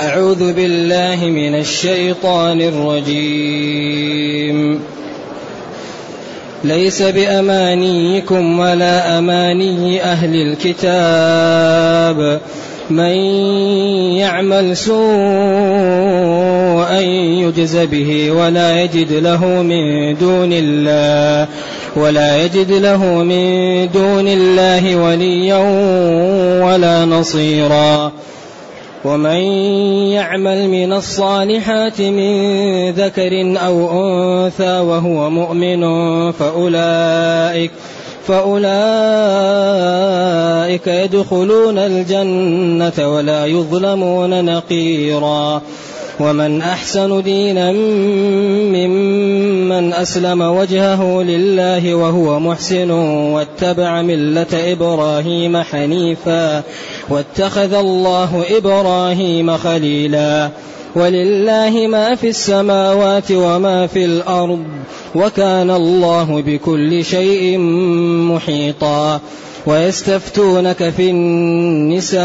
أعوذ بالله من الشيطان الرجيم. ليس بأمانيكم ولا أماني أهل الكتاب. من يعمل سوءا يجز به ولا يجد له من دون الله ولا يجد له من دون الله وليا ولا نصيرا. ومن يعمل من الصالحات من ذكر أو أنثى وهو مؤمن فأولئك فأولئك يدخلون الجنة ولا يظلمون نقيرا ومن أحسن دينا ممن أسلم وجهه لله وهو محسن واتبع ملة إبراهيم حنيفا واتخذ الله إبراهيم خليلا ولله ما في السماوات وما في الأرض وكان الله بكل شيء محيطا ويستفتونك في النساء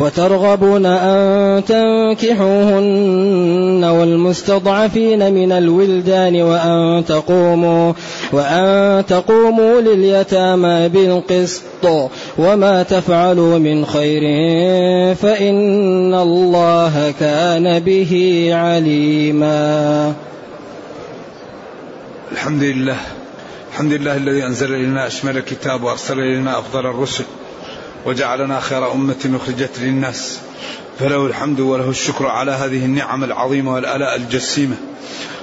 وترغبون أن تنكحوهن والمستضعفين من الولدان وأن تقوموا وأن تقوموا لليتامى بالقسط. وما تفعلوا من خير فإن الله كان به عليما. الحمد لله. الحمد لله الذي أنزل إلينا أشمل الكتاب وأرسل إلينا أفضل الرسل. وجعلنا خير أمة أخرجت للناس. فله الحمد وله الشكر على هذه النعم العظيمة والآلاء الجسيمة.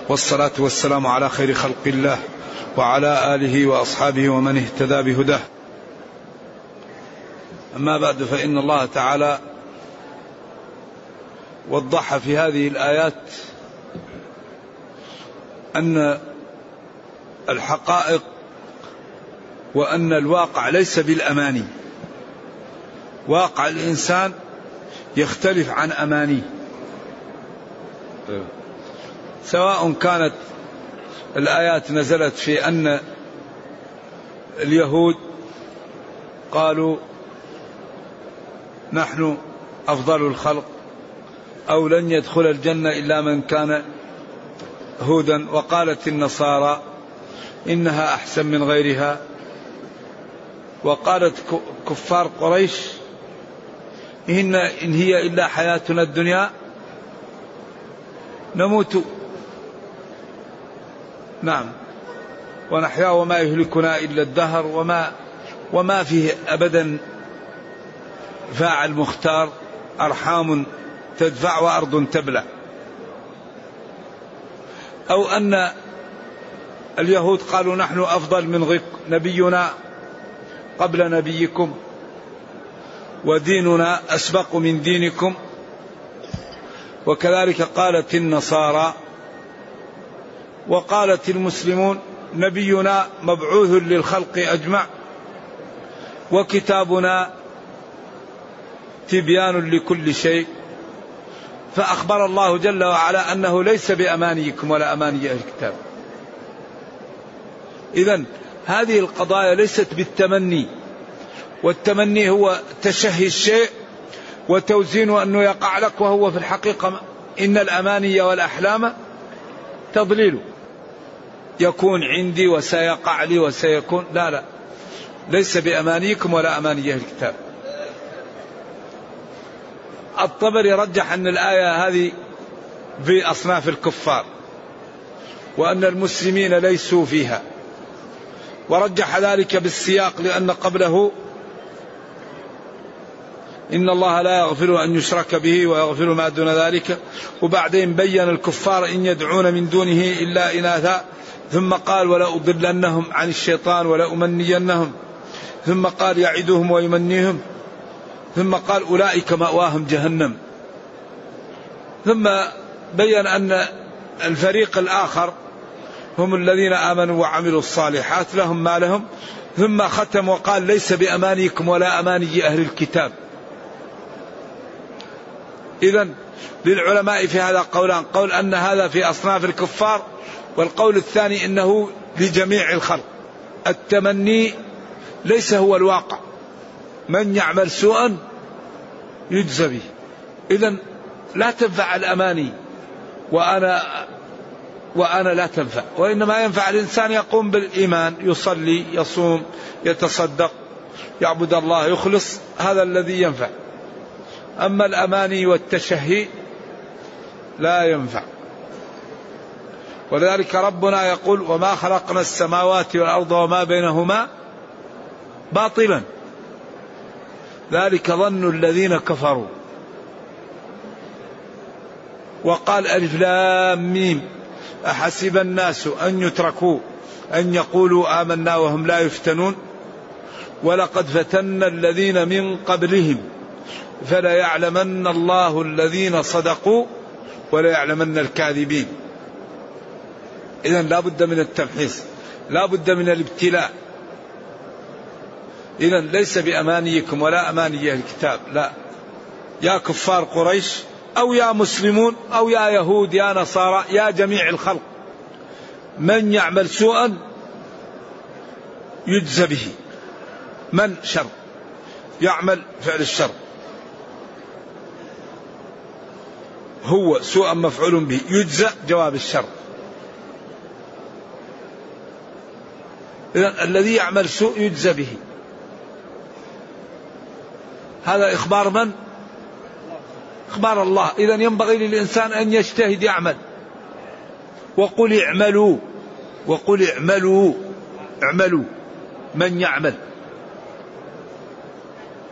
والصلاة والسلام على خير خلق الله وعلى آله وأصحابه ومن اهتدى بهداه. أما بعد فإن الله تعالى وضح في هذه الآيات أن الحقائق وأن الواقع ليس بالأماني. واقع الإنسان يختلف عن أمانيه سواء كانت الآيات نزلت في أن اليهود قالوا نحن أفضل الخلق أو لن يدخل الجنة إلا من كان هودا وقالت النصارى إنها أحسن من غيرها وقالت كفار قريش إن, إن هي إلا حياتنا الدنيا نموت. نعم. ونحيا وما يهلكنا إلا الدهر وما وما فيه أبدا. فاعل مختار أرحام تدفع وأرض تبلع أو أن اليهود قالوا نحن أفضل من نبينا قبل نبيكم. وديننا أسبق من دينكم. وكذلك قالت النصارى وقالت المسلمون نبينا مبعوث للخلق أجمع وكتابنا تبيان لكل شيء. فأخبر الله جل وعلا أنه ليس بأمانيكم ولا أماني أهل الكتاب. إذا هذه القضايا ليست بالتمني. والتمني هو تشهي الشيء وتوزين أنه يقع لك وهو في الحقيقة إن الأماني والأحلام تضليل. يكون عندي وسيقع لي وسيكون لا لا. ليس بأمانيكم ولا أماني أهل الكتاب. الطبري رجح أن الآية هذه في أصناف الكفار وأن المسلمين ليسوا فيها. ورجح ذلك بالسياق لأن قبله إن الله لا يغفر أن يشرك به ويغفر ما دون ذلك. وبعدين بين الكفار إن يدعون من دونه إلا إناثا. ثم قال ولا أضلنهم عن الشيطان ولا أمنينهم ثم قال يعدهم ويمنيهم. ثم قال أولئك مأواهم جهنم. ثم بين أن الفريق الآخر هم الذين آمنوا وعملوا الصالحات لهم ما لهم. ثم ختم وقال ليس بأمانيكم ولا أماني أهل الكتاب. إذا للعلماء في هذا قولان. قول أن هذا في أصناف الكفار والقول الثاني إنه لجميع الخلق. التمني ليس هو الواقع. من يعمل سوءا يجزى به. إذا لا تنفع الأماني وأنا وأنا لا تنفع. وإنما ينفع الإنسان يقوم بالإيمان يصلي يصوم يتصدق يعبد الله يخلص هذا الذي ينفع. أما الأماني والتشهي لا ينفع. ولذلك ربنا يقول وما خلقنا السماوات والأرض وما بينهما باطلا. ذلك ظن الذين كفروا. وقال ألف لام ميم أحسب الناس أن يتركوا أن يقولوا آمنا وهم لا يفتنون؟ ولقد فتنا الذين من قبلهم فليعلمن الله الذين صدقوا وليعلمن الكاذبين. إذا لا بد من التمحيص لا بد من الابتلاء. إذا ليس بأمانيكم ولا أماني الكتاب لا. يا كفار قريش أو يا مسلمون أو يا يهود يا نصارى يا جميع الخلق من يعمل سوءا يجزى به. من شر؟ يعمل فعل الشر. هو سوءا مفعول به يجزى جواب الشر. إذا الذي يعمل سوء يجزى به. هذا إخبار من؟ إخبار الله. إذا ينبغي للإنسان أن يجتهد يعمل. وقل اعملوا. وقل اعملوا. اعملوا. من يعمل؟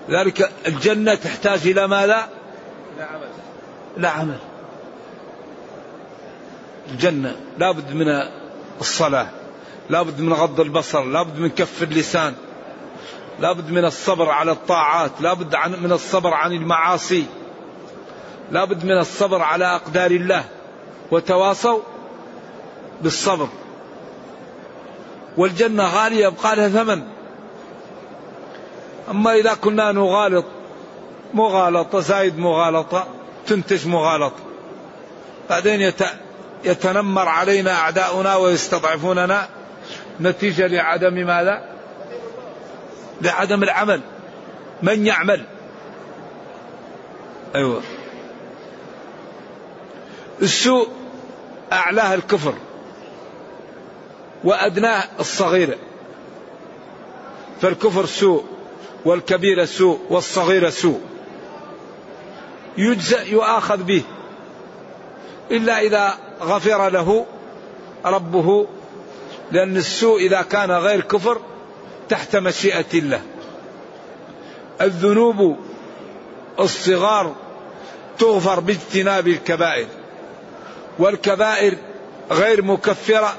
ذلك الجنة تحتاج إلى ماذا؟ لا عمل. لا عمل. الجنة لابد من الصلاة لابد من غض البصر لابد من كف اللسان لابد من الصبر على الطاعات لابد من الصبر عن المعاصي لابد من الصبر على أقدار الله وتواصوا بالصبر. والجنة غالية يبقى لها ثمن. أما إذا كنا نغالط مغالطة زايد مغالطة تنتج مغالطة بعدين يتنمر علينا أعداؤنا ويستضعفوننا. نتيجة لعدم ماذا؟ لعدم العمل. من يعمل؟ أيوة. السوء أعلاه الكفر وأدناه الصغيرة فالكفر سوء والكبيرة سوء والصغيرة سوء. يجزأ يؤاخذ به. إلا إذا غفر له ربه لأن السوء إذا كان غير كفر تحت مشيئة الله. الذنوب الصغار تغفر باجتناب الكبائر. والكبائر غير مكفرة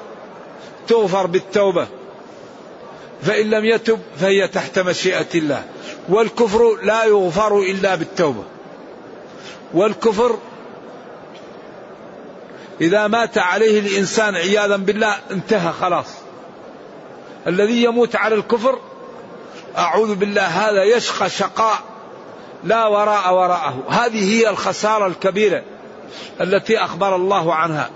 تغفر بالتوبة. فإن لم يتب فهي تحت مشيئة الله. والكفر لا يغفر إلا بالتوبة. والكفر إذا مات عليه الإنسان عياذا بالله انتهى خلاص. الذي يموت على الكفر أعوذ بالله هذا يشقى شقاء لا وراء وراءه. هذه هي الخسارة الكبيرة التي أخبر الله عنها.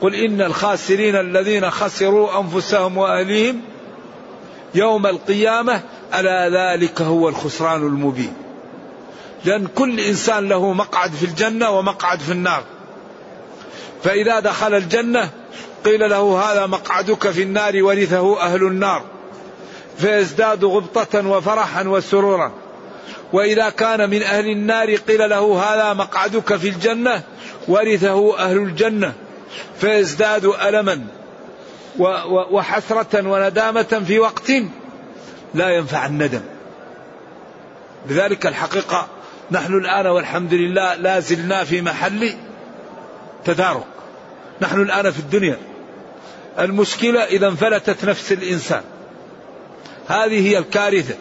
قل إن الخاسرين الذين خسروا أنفسهم وأهليهم يوم القيامة ألا ذلك هو الخسران المبين. لأن كل إنسان له مقعد في الجنة ومقعد في النار. فإذا دخل الجنة قيل له هذا مقعدك في النار ورثه أهل النار. فيزداد غبطة وفرحا وسرورا. وإذا كان من أهل النار قيل له هذا مقعدك في الجنة ورثه أهل الجنة. فيزداد ألما وحسرة وندامة في وقت لا ينفع الندم. لذلك الحقيقة نحن الآن والحمد لله لا زلنا في محل تدارك. نحن الآن في الدنيا. المشكلة إذا انفلتت نفس الإنسان. هذه هي الكارثة.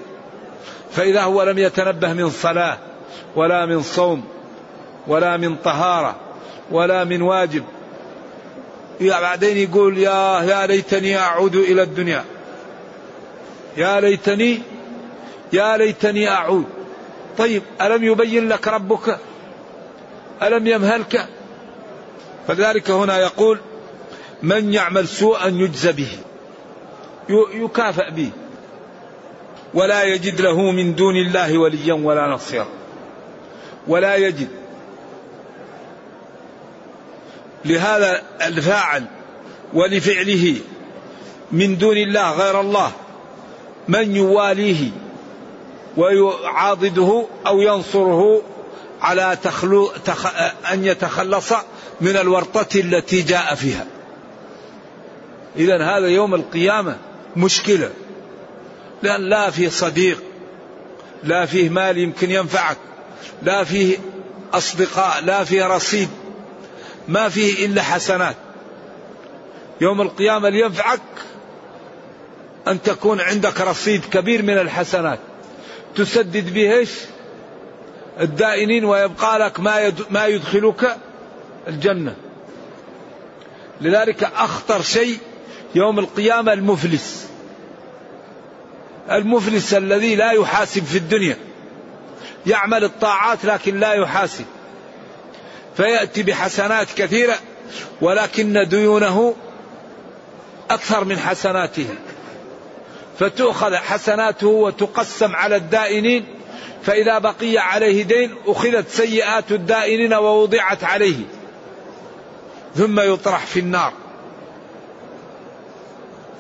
فإذا هو لم يتنبه من صلاة ولا من صوم ولا من طهارة ولا من واجب بعدين يقول يا يا ليتني أعود إلى الدنيا. يا ليتني يا ليتني أعود. طيب ألم يبين لك ربك؟ ألم يمهلك؟ فلذلك هنا يقول من يعمل سوءا يجزى به يكافأ به ولا يجد له من دون الله وليا ولا نصيرا. ولا يجد. لهذا الفاعل ولفعله من دون الله غير الله من يواليه ويعاضده أو ينصره على تخلو تخ... أن يتخلص من الورطة التي جاء فيها. اذا هذا يوم القيامة مشكلة. لأن لا فيه صديق لا فيه مال يمكن ينفعك لا فيه أصدقاء لا فيه رصيد ما فيه إلا حسنات. يوم القيامة لينفعك أن تكون عندك رصيد كبير من الحسنات. تسدد به إيش؟ الدائنين ويبقى لك ما ما يدخلك الجنة. لذلك أخطر شيء يوم القيامة المفلس. المفلس الذي لا يحاسب في الدنيا. يعمل الطاعات لكن لا يحاسب. فيأتي بحسنات كثيرة ولكن ديونه أكثر من حسناته. فتؤخذ حسناته وتقسم على الدائنين فإذا بقي عليه دين أخذت سيئات الدائنين ووضعت عليه. ثم يطرح في النار.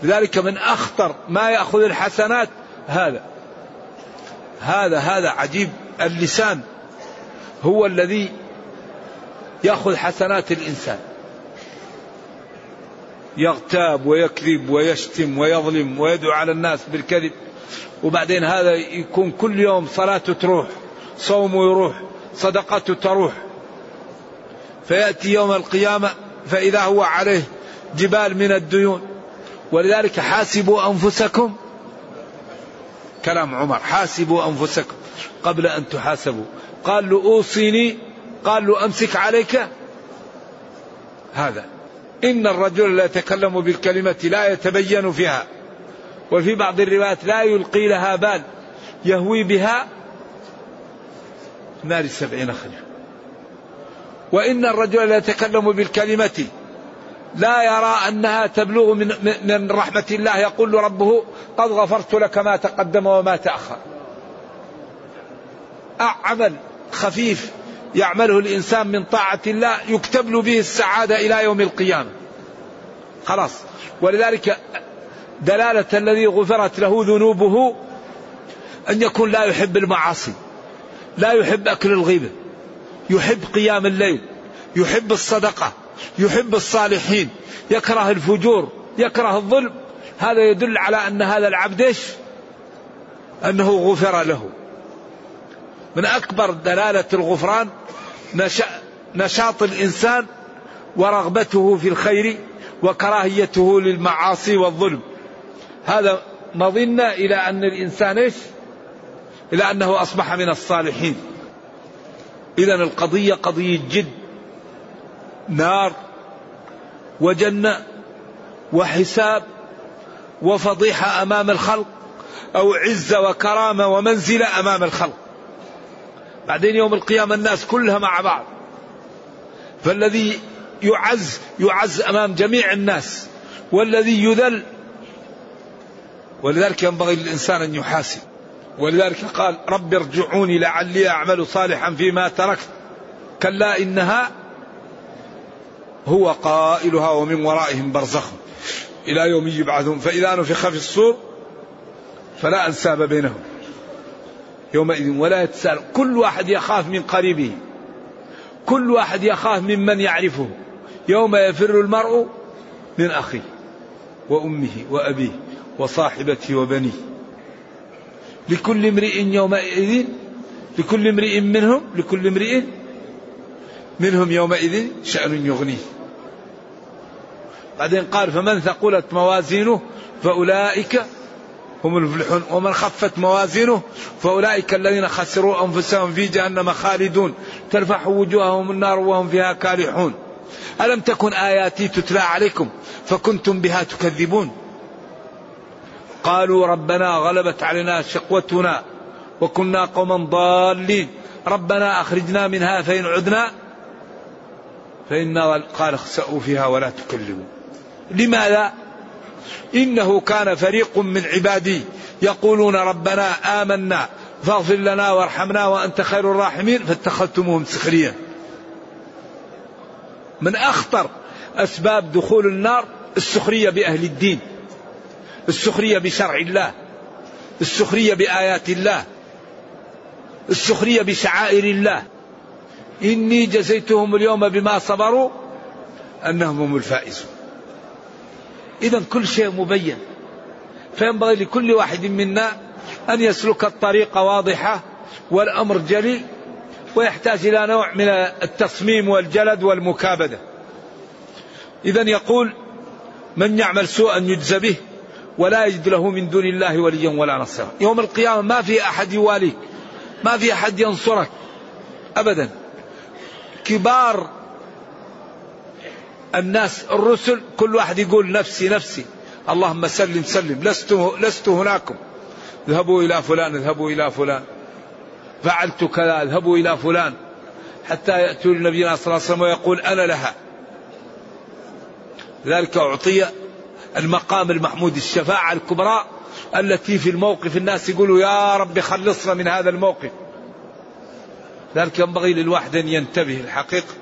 لذلك من أخطر ما يأخذ الحسنات هذا. هذا هذا عجيب. اللسان هو الذي يأخذ حسنات الإنسان. يغتاب ويكذب ويشتم ويظلم ويدعو على الناس بالكذب. وبعدين هذا يكون كل يوم صلاته تروح صومه يروح صدقته تروح. فيأتي يوم القيامة فإذا هو عليه جبال من الديون. ولذلك حاسبوا أنفسكم كلام عمر حاسبوا أنفسكم قبل أن تحاسبوا. قال له أوصيني قال له أمسك عليك. هذا إن الرجل لا يتكلم بالكلمة لا يتبين فيها. وفي بعض الروايات لا يلقي لها بال يهوي بها نار السبعين خليفة وإن الرجل لا يتكلم بالكلمة لا يرى أنها تبلغ من, من رحمة الله يقول ربه قد غفرت لك ما تقدم وما تأخر. عمل خفيف يعمله الإنسان من طاعة الله يكتب له به السعادة إلى يوم القيامة. خلاص. ولذلك دلالة الذي غفرت له ذنوبه أن يكون لا يحب المعاصي لا يحب أكل الغيبة يحب قيام الليل يحب الصدقة يحب الصالحين يكره الفجور يكره الظلم. هذا يدل على أن هذا العبد إيش؟ أنه غفر له. من أكبر دلالة الغفران نشاط الإنسان ورغبته في الخير وكراهيته للمعاصي والظلم. هذا مظنة إلى أن الإنسان إيش؟ إلى أنه أصبح من الصالحين. إذا القضية قضية جد. نار وجنة وحساب وفضيحة أمام الخلق أو عزة وكرامة ومنزلة أمام الخلق. بعدين يوم القيامة الناس كلها مع بعض. فالذي يعز يعز أمام جميع الناس والذي يذل ولذلك ينبغي للإنسان أن يحاسب. ولذلك قال رب ارجعوني لعلي أعمل صالحا فيما تركت. كلا إنها هو قائلها ومن ورائهم برزخ. إلى يوم يبعثون. فإذا نفخ في الصور فلا أنساب بينهم. يومئذ ولا يتساءل. كل واحد يخاف من قريبه. كل واحد يخاف ممن يعرفه. يوم يفر المرء من أخيه وأمه وأبيه وصاحبته وبنيه. لكل امرئ يومئذ لكل امرئ منهم لكل امرئ منهم يومئذ شأن يغنيه. بعدين قال فمن ثقلت موازينه فأولئك هم المفلحون. ومن خفت موازينه فأولئك الذين خسروا أنفسهم في جهنم خالدون. تلفح وجوههم النار وهم فيها كالحون ألم تكن آياتي تتلى عليكم فكنتم بها تكذبون؟ قالوا ربنا غلبت علينا شقوتنا وكنا قوما ضالين. ربنا أخرجنا منها فإن عدنا فإنا قال اخسأوا فيها ولا تكلموا. لماذا؟ إنه كان فريق من عبادي يقولون ربنا آمنا فاغفر لنا وارحمنا وأنت خير الراحمين فاتخذتموهم سخريا من أخطر أسباب دخول النار السخرية بأهل الدين السخرية بشرع الله السخرية بآيات الله السخرية بشعائر الله. إني جزيتهم اليوم بما صبروا أنهم هم الفائزون. إذا كل شيء مبين. فينبغي لكل واحد منا أن يسلك الطريق واضحة والأمر جلي ويحتاج إلى نوع من التصميم والجلد والمكابدة. إذا يقول من يعمل سوءا يجزى به ولا يجد له من دون الله وليا ولا نصيرا. يوم القيامة ما في أحد يواليك ما في أحد ينصرك أبدا. كبار الناس الرسل كل واحد يقول نفسي نفسي. اللهم سلم سلم. لست لست هناكم. اذهبوا إلى فلان اذهبوا إلى فلان. فعلت كذا اذهبوا إلى فلان. حتى ياتوا لنبينا صلى الله عليه وسلم ويقول أنا لها. لذلك أعطي المقام المحمود الشفاعة الكبرى التي في الموقف الناس يقولوا يا رب خلصنا من هذا الموقف. ذلك ينبغي للواحد أن ينتبه الحقيقة.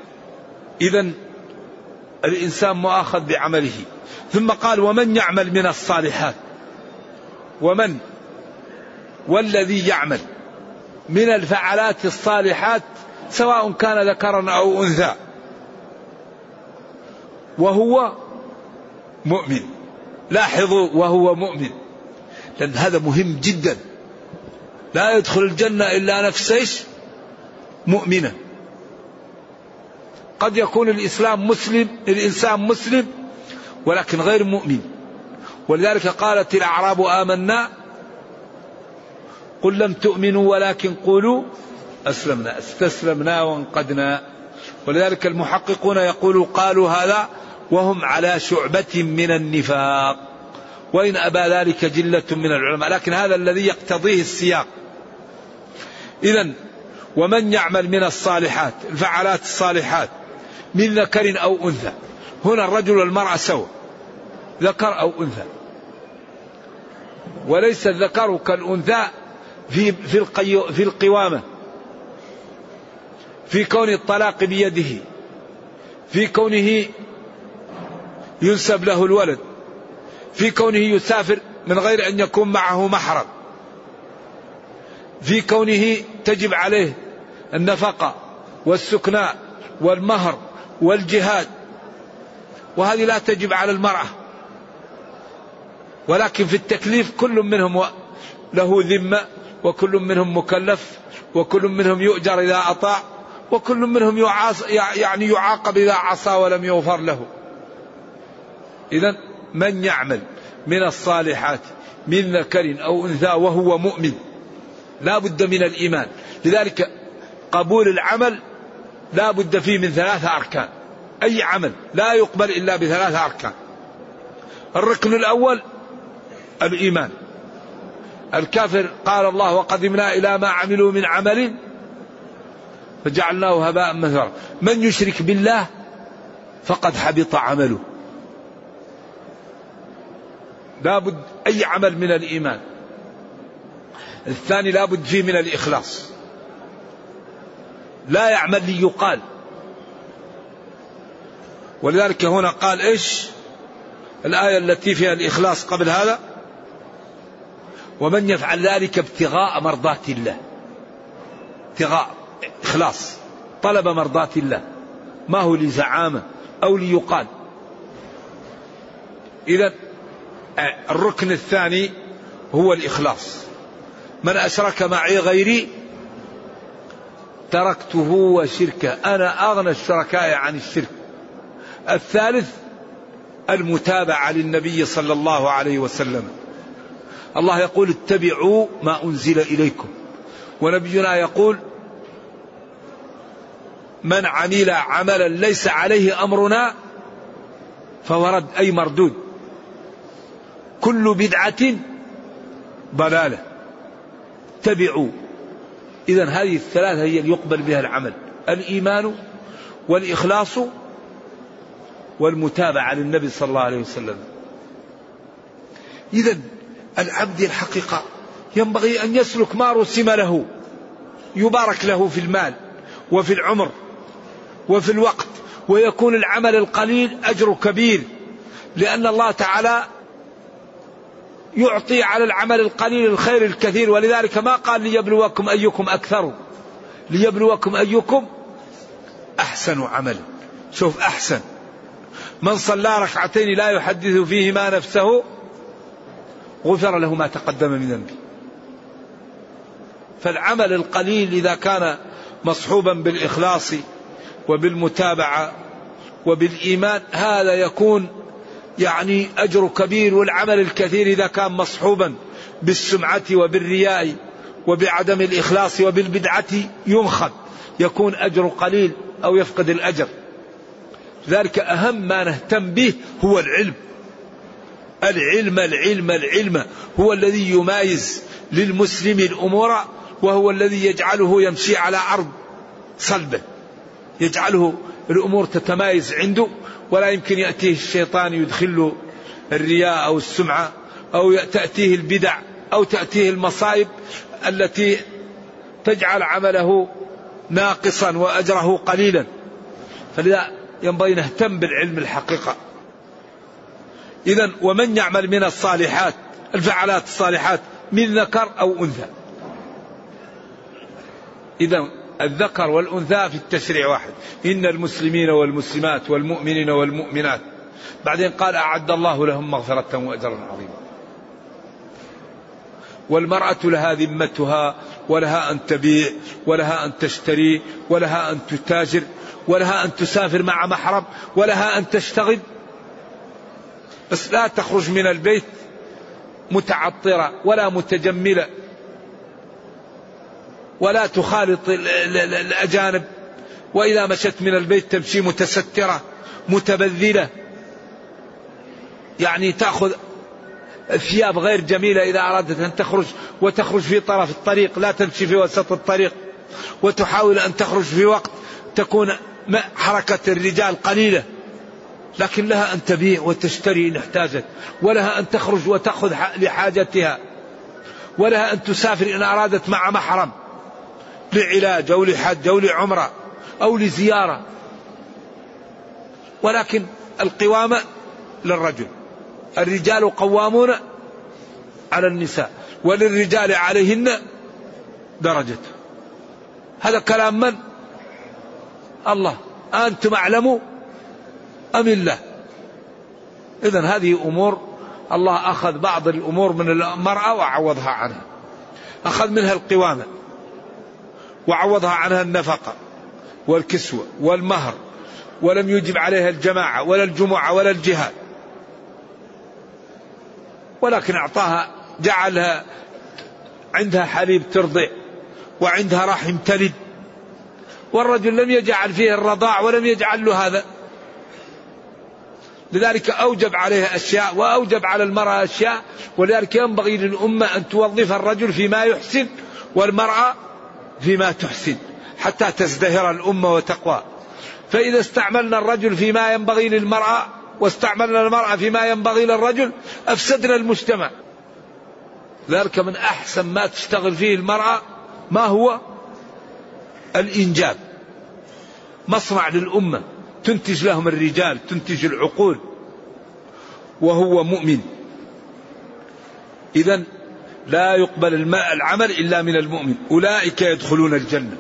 اذا الإنسان مؤاخذ بعمله. ثم قال ومن يعمل من الصالحات؟ ومن؟ والذي يعمل من الفعلات الصالحات سواء كان ذكرا أو أنثى. وهو مؤمن. لاحظوا وهو مؤمن. لأن هذا مهم جدا. لا يدخل الجنة إلا نفس إيش؟ مؤمنة. قد يكون الإسلام مسلم الإنسان مسلم ولكن غير مؤمن. ولذلك قالت الأعراب آمنا قل لم تؤمنوا ولكن قولوا أسلمنا استسلمنا وانقدنا. ولذلك المحققون يقولوا قالوا هذا وهم على شعبة من النفاق. وإن أبى ذلك جلة من العلماء. لكن هذا الذي يقتضيه السياق. إذا ومن يعمل من الصالحات الفعالات الصالحات من ذكر أو أنثى. هنا الرجل والمرأة سوا ذكر أو أنثى. وليس الذكر كالأنثى في في القي في القوامة. في كون الطلاق بيده. في كونه ينسب له الولد. في كونه يسافر من غير أن يكون معه محرم. في كونه تجب عليه النفقة والسكناء والمهر والجهاد وهذه لا تجب على المرأة. ولكن في التكليف كل منهم له ذمة وكل منهم مكلف وكل منهم يؤجر إذا أطاع وكل منهم يعاص يعني يعاقب إذا عصى ولم يغفر له. إذا من يعمل من الصالحات من ذكر أو أنثى وهو مؤمن لا بد من الإيمان. لذلك قبول العمل لا بد فيه من ثلاثة أركان. أي عمل لا يقبل إلا بثلاثة أركان. الركن الأول الإيمان. الكافر قال الله وقدمنا إلى ما عملوا من عمل فجعلناه هباء مثرا من يشرك بالله فقد حبط عمله. لابد أي عمل من الإيمان. الثاني لابد فيه من الإخلاص. لا يعمل ليقال ولذلك هنا قال إيش؟ الآية التي فيها الإخلاص قبل هذا. ومن يفعل ذلك ابتغاء مرضات الله. ابتغاء إخلاص. طلب مرضات الله. ما هو لزعامة أو ليقال. إذا الركن الثاني هو الإخلاص. من أشرك معي غيري تركته وشركه أنا أغنى الشركاء عن الشرك. الثالث المتابعة للنبي صلى الله عليه وسلم. الله يقول اتبعوا ما أنزل إليكم. ونبينا يقول من عمل عملا ليس عليه أمرنا فهو رد أي مردود. كل بدعة ضلالة. اتبعوا. إذا هذه الثلاثة هي يقبل بها العمل. الإيمان والإخلاص والمتابعة للنبي صلى الله عليه وسلم. إذا العبد الحقيقة ينبغي أن يسلك ما رسم له يبارك له في المال وفي العمر وفي الوقت ويكون العمل القليل أجر كبير لأن الله تعالى يعطي على العمل القليل الخير الكثير. ولذلك ما قال ليبلوكم أيكم أكثر. ليبلوكم أيكم أحسن عملا شوف أحسن. من صلى ركعتين لا يحدث فيهما نفسه غفر له ما تقدم من ذنبه. فالعمل القليل إذا كان مصحوبا بالإخلاص وبالمتابعة وبالإيمان هذا يكون يعني أجر كبير والعمل الكثير إذا كان مصحوبا بالسمعة وبالرياء وبعدم الإخلاص وبالبدعة ينخد يكون أجر قليل أو يفقد الأجر. ذلك أهم ما نهتم به هو العلم. العلم العلم العلم هو الذي يمايز للمسلم الأمور وهو الذي يجعله يمشي على أرض صلبة. يجعله الأمور تتمايز عنده ولا يمكن يأتيه الشيطان يدخل الرياء أو السمعة أو تأتيه البدع أو تأتيه المصائب التي تجعل عمله ناقصا وأجره قليلا. فلذا ينبغي نهتم بالعلم الحقيقة. إذا ومن يعمل من الصالحات الفعلات الصالحات من ذكر أو أنثى. إذا الذكر والأنثى في التشريع واحد. إن المسلمين والمسلمات والمؤمنين والمؤمنات. بعدين قال أعد الله لهم مغفرة وأجرا عظيما. والمرأة لها ذمتها ولها أن تبيع ولها أن تشتري ولها أن تتاجر ولها أن تسافر مع محرم ولها أن تشتغل. بس لا تخرج من البيت متعطرة ولا متجملة. ولا تخالط الأجانب. وإذا مشت من البيت تمشي متسترة متبذلة. يعني تأخذ ثياب غير جميلة إذا أرادت أن تخرج وتخرج في طرف الطريق لا تمشي في وسط الطريق. وتحاول أن تخرج في وقت تكون حركة الرجال قليلة. لكن لها أن تبيع وتشتري إن احتاجت. ولها أن تخرج وتأخذ لحاجتها. ولها أن تسافر إن أرادت مع محرم. لعلاج أو لحج أو لعمرة أو لزيارة. ولكن القوامة للرجل. الرجال قوامون على النساء وللرجال عليهن درجة. هذا كلام من؟ الله. أنتم أعلموا أم الله؟ إذا هذه أمور الله أخذ بعض الأمور من المرأة وعوضها عنها. أخذ منها القوامة. وعوضها عنها النفقة والكسوة والمهر ولم يجب عليها الجماعة ولا الجمعة ولا الجهاد. ولكن أعطاها جعلها عندها حليب ترضع وعندها رحم تلد. والرجل لم يجعل فيه الرضاع ولم يجعل له هذا. لذلك أوجب عليها أشياء وأوجب على المرأة أشياء. ولذلك ينبغي للأمة أن توظف الرجل فيما يحسن. والمرأة فيما تحسن حتى تزدهر الأمة وتقوى. فإذا استعملنا الرجل فيما ينبغي للمرأة واستعملنا المرأة فيما ينبغي للرجل أفسدنا المجتمع. ذلك من أحسن ما تشتغل فيه المرأة ما هو؟ الإنجاب. مصنع للأمة. تنتج لهم الرجال تنتج العقول. وهو مؤمن. إذا لا يقبل الماء العمل إلا من المؤمن. أولئك يدخلون الجنة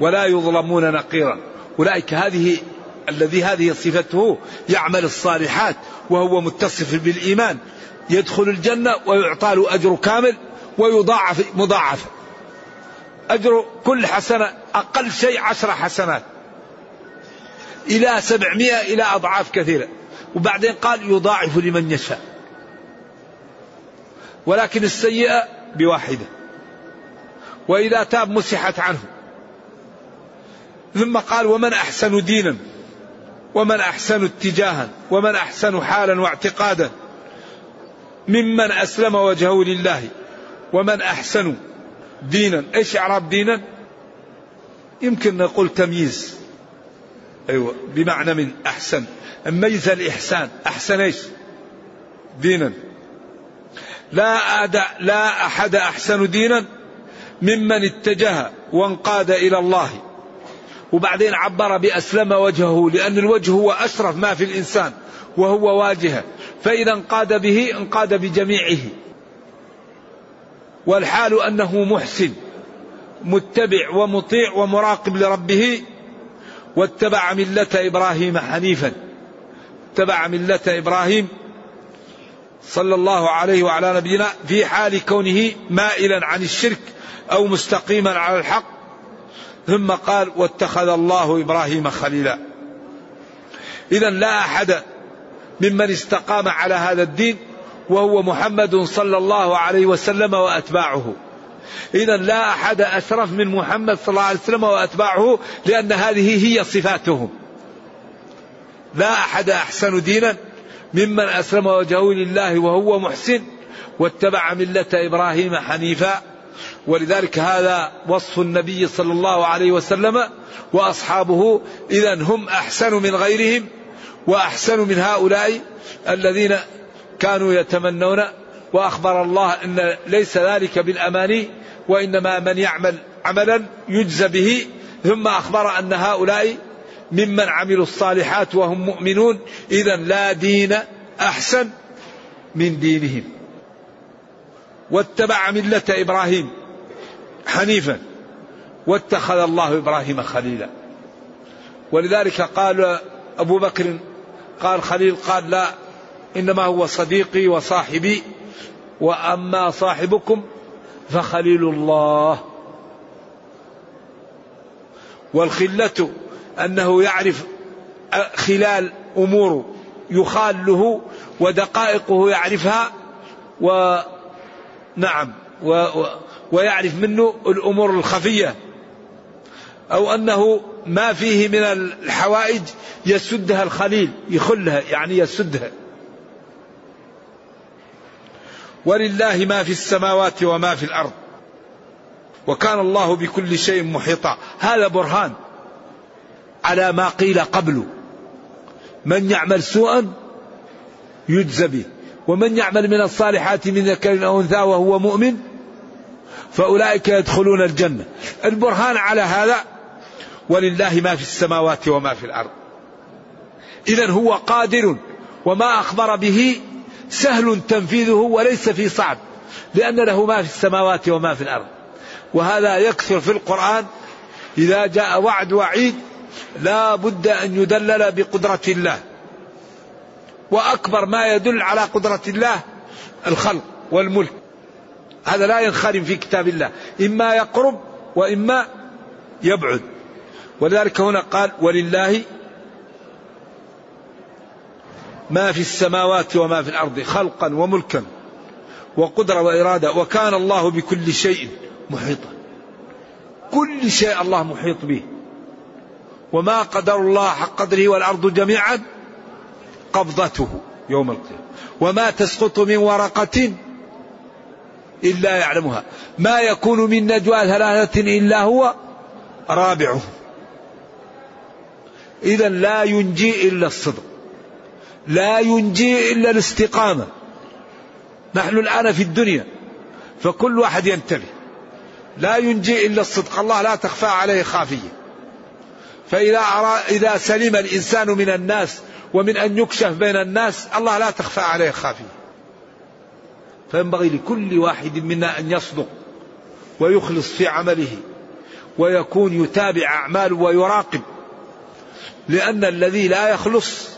ولا يظلمون نقيرا. أولئك هذه الذي هذه صفته يعمل الصالحات وهو متصف بالإيمان. يدخل الجنة ويعطى له أجر كامل ويضاعف مضاعف. أجر كل حسنة أقل شيء عشر حسنات. إلى سبعمائة إلى أضعاف كثيرة. وبعدين قال يضاعف لمن يشاء. ولكن السيئة بواحدة. وإذا تاب مسحت عنه. ثم قال ومن أحسن دينا؟ ومن أحسن اتجاها؟ ومن أحسن حالا واعتقادا؟ ممن أسلم وجهه لله. ومن أحسن دينا؟ إيش إعراب دينا؟ يمكن نقول تمييز. أيوة بمعنى من أحسن. ميز الإحسان. أحسن إيش؟ دينا. لا أدع لا أحد أحسن دينا ممن اتجه وانقاد إلى الله. وبعدين عبر بأسلم وجهه لأن الوجه هو أشرف ما في الإنسان وهو واجهة. فإذا انقاد به انقاد بجميعه. والحال أنه محسن متبع ومطيع ومراقب لربه واتبع ملة إبراهيم حنيفا. اتبع ملة إبراهيم صلى الله عليه وعلى نبينا في حال كونه مائلا عن الشرك أو مستقيما على الحق. ثم قال واتخذ الله إبراهيم خليلا. إذا لا أحد ممن استقام على هذا الدين وهو محمد صلى الله عليه وسلم وأتباعه. إذا لا أحد أشرف من محمد صلى الله عليه وسلم وأتباعه لأن هذه هي صفاتهم. لا أحد أحسن دينا ممن أسلم وجهه لله وهو محسن واتبع ملة إبراهيم حنيفا. ولذلك هذا وصف النبي صلى الله عليه وسلم وأصحابه. إذا هم أحسن من غيرهم وأحسن من هؤلاء الذين كانوا يتمنون. وأخبر الله أن ليس ذلك بالأماني وإنما من يعمل عملا يجزى به. ثم أخبر أن هؤلاء ممن عملوا الصالحات وهم مؤمنون إذا لا دين أحسن من دينهم. واتبع ملة إبراهيم حنيفا واتخذ الله إبراهيم خليلا. ولذلك قال أبو بكر قال خليل قال لا إنما هو صديقي وصاحبي وأما صاحبكم فخليل الله. والخلة أنه يعرف خلال أمور يخال له ودقائقه يعرفها ونعم و و ويعرف منه الأمور الخفية. أو أنه ما فيه من الحوائج يسدها الخليل يخلها يعني يسدها. ولله ما في السماوات وما في الأرض. وكان الله بكل شيء محيطا. هذا برهان. على ما قيل قبله من يعمل سوءا يجزى به. ومن يعمل من الصالحات من ذكر أو أنثى وهو مؤمن فأولئك يدخلون الجنة. البرهان على هذا ولله ما في السماوات وما في الأرض. اذا هو قادر وما أخبر به سهل تنفيذه وليس في صعب لأن له ما في السماوات وما في الأرض. وهذا يكثر في القرآن إذا جاء وعد وعيد لا بد أن يدلل بقدرة الله. وأكبر ما يدل على قدرة الله الخلق والملك. هذا لا ينخرم في كتاب الله. إما يقرب وإما يبعد. ولذلك هنا قال ولله ما في السماوات وما في الأرض خلقا وملكا وقدرة وإرادة وكان الله بكل شيء محيطا. كل شيء الله محيط به. وما قدر الله حق قدره والأرض جميعا قبضته يوم القيامة. وما تسقط من ورقة إلا يعلمها. ما يكون من نجوى ثلاثة إلا هو رابعهم. اذا لا ينجي إلا الصدق. لا ينجي إلا الاستقامة. نحن الآن في الدنيا فكل واحد ينتبه لا ينجي إلا الصدق. الله لا تخفى عليه خافية. فإذا إذا سلم الإنسان من الناس ومن أن يكشف بين الناس الله لا تخفى عليه خافية فينبغي لكل واحد منا أن يصدق ويخلص في عمله ويكون يتابع أعماله ويراقب. لأن الذي لا يخلص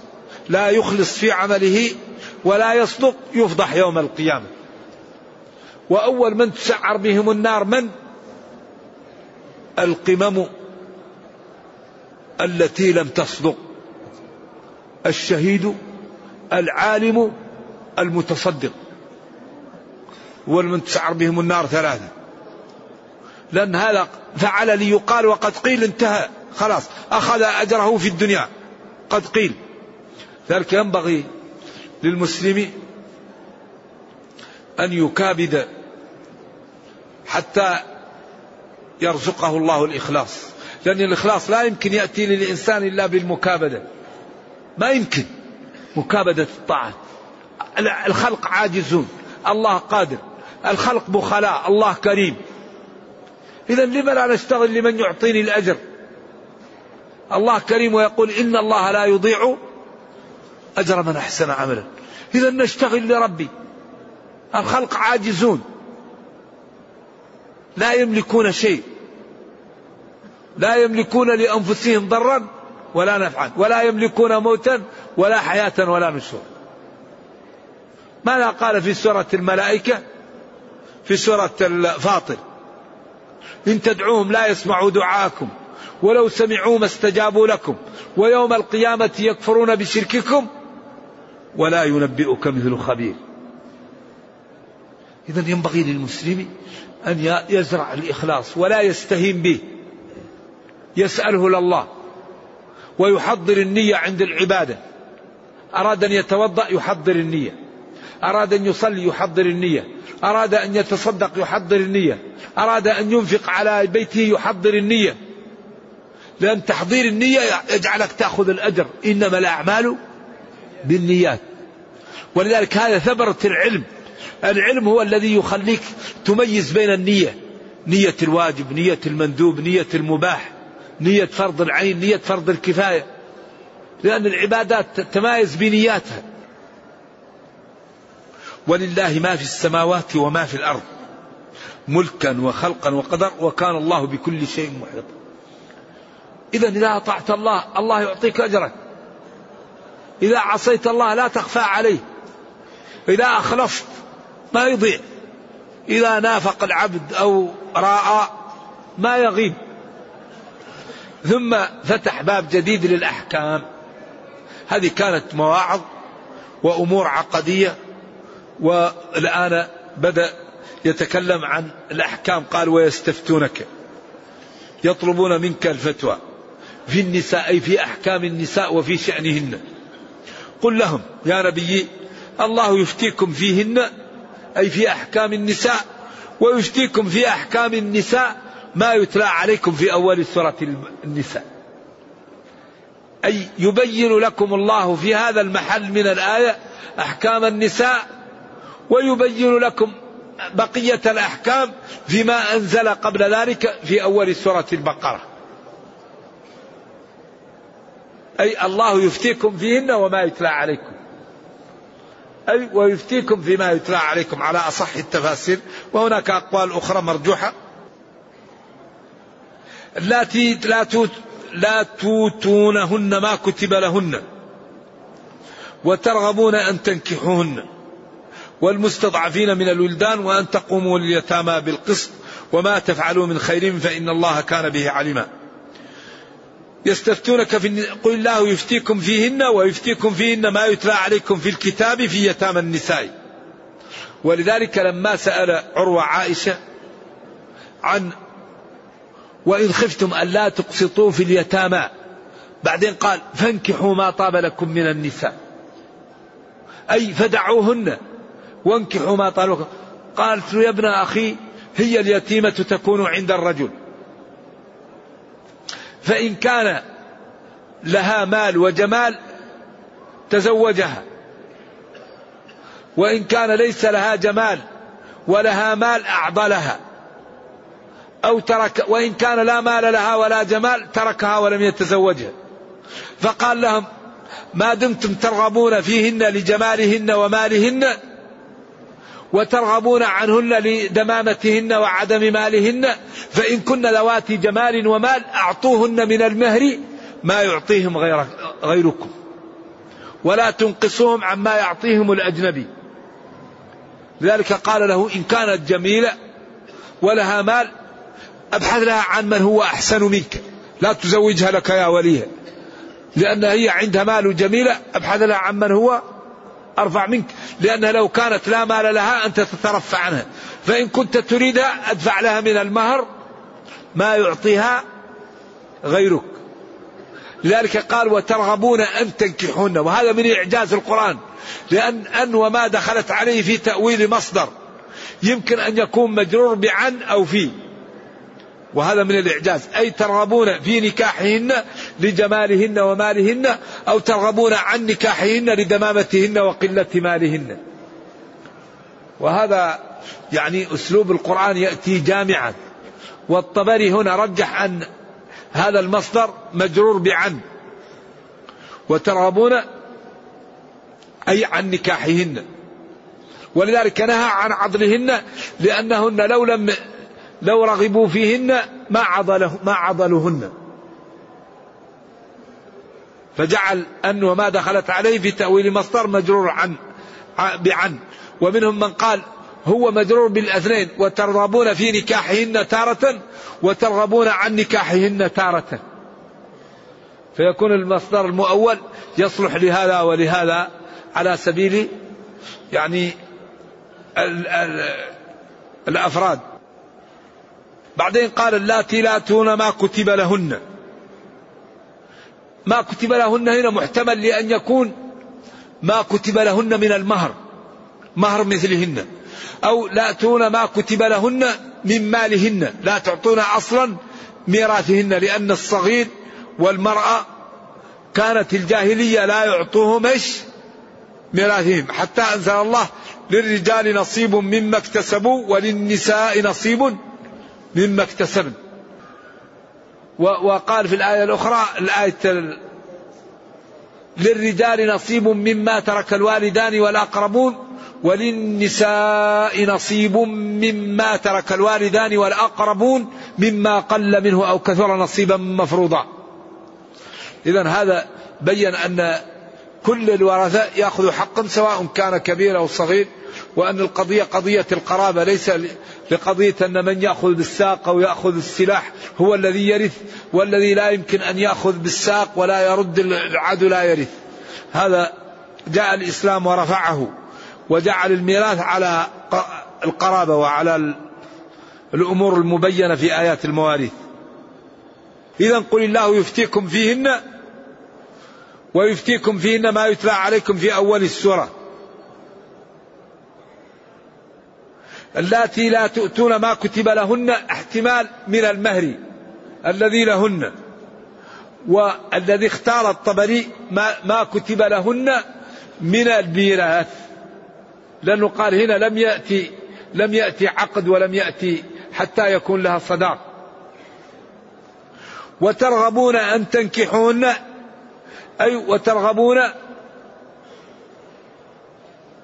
لا يخلص في عمله ولا يصدق يفضح يوم القيامة. وأول من تسعر بهم النار من؟ القمم التي لم تصدق. الشهيد العالم المتصدق. هو من تسعر بهم النار ثلاثة. لأن هذا فعل ليقال وقد قيل انتهى. خلاص أخذ أجره في الدنيا. قد قيل. ذلك ينبغي للمسلم أن يكابد حتى يرزقه الله الإخلاص. لأن الإخلاص لا يمكن يأتي للإنسان إلا بالمكابدة. ما يمكن. مكابدة الطاعات الخلق عاجزون. الله قادر. الخلق بخلاء. الله كريم. إذا لما لا نشتغل لمن يعطيني الأجر؟ الله كريم ويقول إن الله لا يضيع أجر من أحسن عملا. إذا نشتغل لربي. الخلق عاجزون. لا يملكون شيء. لا يملكون لأنفسهم ضرا ولا نفعا ولا يملكون موتا ولا حياة ولا نشور. ماذا قال في سورة الملائكة؟ في سورة الفاطر. إن تدعوهم لا يسمعوا دعاءكم ولو سمعوا ما استجابوا لكم ويوم القيامة يكفرون بشرككم ولا ينبئك مثل خبير. إذا ينبغي للمسلم أن يزرع الإخلاص ولا يستهين به. يسأله لله ويحضر النية عند العبادة. أراد أن يتوضأ يحضر النية. أراد أن يصلي يحضر النية. أراد أن يتصدق يحضر النية. أراد أن ينفق على بيته يحضر النية. لأن تحضير النية يجعلك تأخذ الأجر. إنما الأعمال بالنيات. ولذلك هذا ثمرة العلم. العلم هو الذي يخليك تميز بين النية. نية الواجب نية المندوب نية المباح. نية فرض العين نية فرض الكفاية. لأن العبادات تتمايز بنياتها. ولله ما في السماوات وما في الأرض ملكا وخلقا وقدر وكان الله بكل شيء محيطا. إذا إذا أطعت الله الله يعطيك أجرك. إذا عصيت الله لا تخفى عليه. إذا أخلصت ما يضيع. إذا نافق العبد أو رأى ما يغيب. ثم فتح باب جديد للأحكام. هذه كانت مواعظ وأمور عقدية والآن بدأ يتكلم عن الأحكام. قال ويستفتونك يطلبون منك الفتوى في النساء أي في أحكام النساء وفي شأنهن. قل لهم يا نبي الله يفتيكم فيهن أي في أحكام النساء ويفتيكم في أحكام النساء ما يتلى عليكم في أول سورة النساء. أي يبين لكم الله في هذا المحل من الآية أحكام النساء ويبين لكم بقية الأحكام فيما أنزل قبل ذلك في أول سورة البقرة. أي الله يفتيكم فيهن وما يتلى عليكم. أي ويفتيكم فيما يتلى عليكم على أصح التفاسير. وهناك أقوال أخرى مرجوحة. التي لا لا توتونهن ما كتب لهن. وترغبون أن تنكحوهن. والمستضعفين من الولدان وأن تقوموا لليتامى بالقسط وما تفعلوا من خير فإن الله كان به عليما. يستفتونك في قل الله يفتيكم فيهن ويفتيكم فيهن ما يتلى عليكم في الكتاب في يتامى النساء. ولذلك لما سأل عروة عائشة عن وإن خفتم ألا تقسطوا في اليتامى. بعدين قال فانكحوا ما طاب لكم من النساء. أي فدعوهن وانكحوا ما طاب لكم. قالت له يا ابن أخي هي اليتيمة تكون عند الرجل. فإن كان لها مال وجمال تزوجها. وإن كان ليس لها جمال ولها مال أعضلها. أو ترك وإن كان لا مال لها ولا جمال تركها ولم يتزوجها. فقال لهم ما دمتم ترغبون فيهن لجمالهن ومالهن وترغبون عنهن لدمامتهن وعدم مالهن فإن كن ذواتي جمال ومال أعطوهن من المهر ما يعطيهم غير غيركم. ولا تنقصوهم عما يعطيهم الأجنبي. لذلك قال له إن كانت جميلة ولها مال أبحث لها عن من هو أحسن منك. لا تزوجها لك يا وليها لأن هي عندها مال جميله أبحث لها عن من هو أرفع منك. لانها لو كانت لا مال لها أنت تترفع عنها. فإن كنت تريدها أدفع لها من المهر ما يعطيها غيرك. لذلك قال وترغبون أن تنكحون وهذا من إعجاز القرآن. لأن أن وما دخلت عليه في تأويل مصدر. يمكن أن يكون مجرور بعن أو في. وهذا من الإعجاز. أي ترغبون في نكاحهن لجمالهن ومالهن أو ترغبون عن نكاحهن لدمامتهن وقلة مالهن. وهذا يعني أسلوب القرآن يأتي جامعا. والطبري هنا رجح أن هذا المصدر مجرور بعن. وترغبون أي عن نكاحهن. ولذلك نهى عن عضلهن لأنهن لو لم لو رغبوا فيهن ما عضله ما عضلهن فجعل أن وما دخلت عليه في تأويل مصدر مجرور عن بعن. ومنهم من قال هو مجرور بالأثنين وترغبون في نكاحهن تارة وترغبون عن نكاحهن تارة. فيكون المصدر المؤول يصلح لهذا ولهذا على سبيل يعني ال ال الأفراد. بعدين قال اللاتي لا تون ما كتب لهن. ما كتب لهن هنا محتمل لأن يكون ما كتب لهن من المهر. مهر مثلهن. أو لا تون ما كتب لهن من مالهن. لا تعطون أصلا ميراثهن لأن الصغير والمرأة كانت الجاهلية لا يعطوهم إيش؟ ميراثهم. حتى أنزل الله للرجال نصيب مما اكتسبوا وللنساء نصيب مما اكتسبن وقال في الآية الأخرى الآية للرجال نصيب مما ترك الوالدان والأقربون وللنساء نصيب مما ترك الوالدان والأقربون مما قل منه أو كثر نصيبا مفروضا. إذا هذا بين أن كل الورثة يأخذ حقا سواء كان كبير أو صغير وأن القضية قضية القرابة ليس لقضية أن من يأخذ بالساق أو يأخذ السلاح هو الذي يرث والذي لا يمكن أن يأخذ بالساق ولا يرد العدو لا يرث. هذا جاء الإسلام ورفعه وجعل الميراث على القرابة وعلى الأمور المبينة في آيات المواريث. إذا قل الله يفتيكم فيهن ويفتيكم فيهن ما يتلى عليكم في أول السورة. اللاتي لا تؤتون ما كتب لهن احتمال من المهر الذي لهن. والذي اختار الطبري ما, ما كتب لهن من الميراث. لأنه قال هنا لم يأتي لم يأتي عقد ولم يأتي حتى يكون لها صداق. وترغبون أن تنكحون أي وترغبون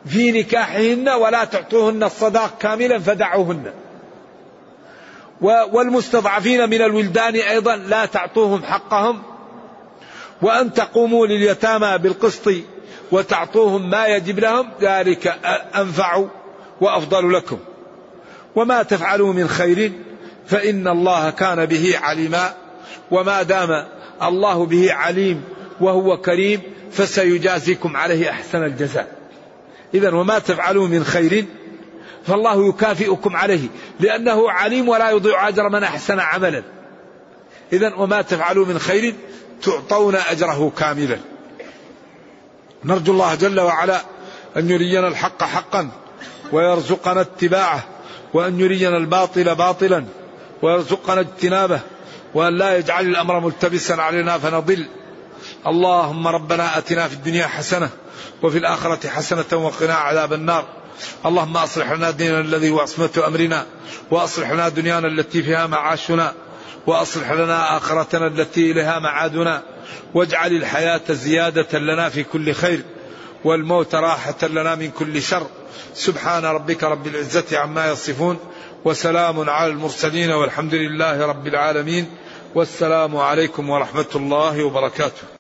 في نكاحهن ولا تعطوهن الصداق كاملا فدعوهن. والمستضعفين من الولدان أيضا لا تعطوهم حقهم. وأن تقوموا لليتامى بالقسط وتعطوهم ما يجب لهم ذلك أنفع وأفضل لكم. وما تفعلوا من خير فإن الله كان به عليما. وما دام الله به عليم وهو كريم فسيجازيكم عليه أحسن الجزاء. إذا وما تفعلوا من خير فالله يكافئكم عليه لأنه عليم ولا يضيع أجر من أحسن عملا. إذا وما تفعلوا من خير تعطون أجره كاملا. نرجو الله جل وعلا أن يرينا الحق حقا ويرزقنا اتباعه وأن يرينا الباطل باطلا ويرزقنا اجتنابه وأن لا يجعل الأمر ملتبسا علينا فنضل. اللهم ربنا أتنا في الدنيا حسنة وفي الآخرة حسنة وقنا عذاب النار. اللهم أصلح لنا ديننا الذي هو عصمة أمرنا وأصلح لنا دنيانا التي فيها معاشنا وأصلح لنا آخرتنا التي إليها معادنا. واجعل الحياة زيادة لنا في كل خير والموت راحة لنا من كل شر. سبحان ربك رب العزة عما يصفون وسلام على المرسلين والحمد لله رب العالمين. والسلام عليكم ورحمة الله وبركاته.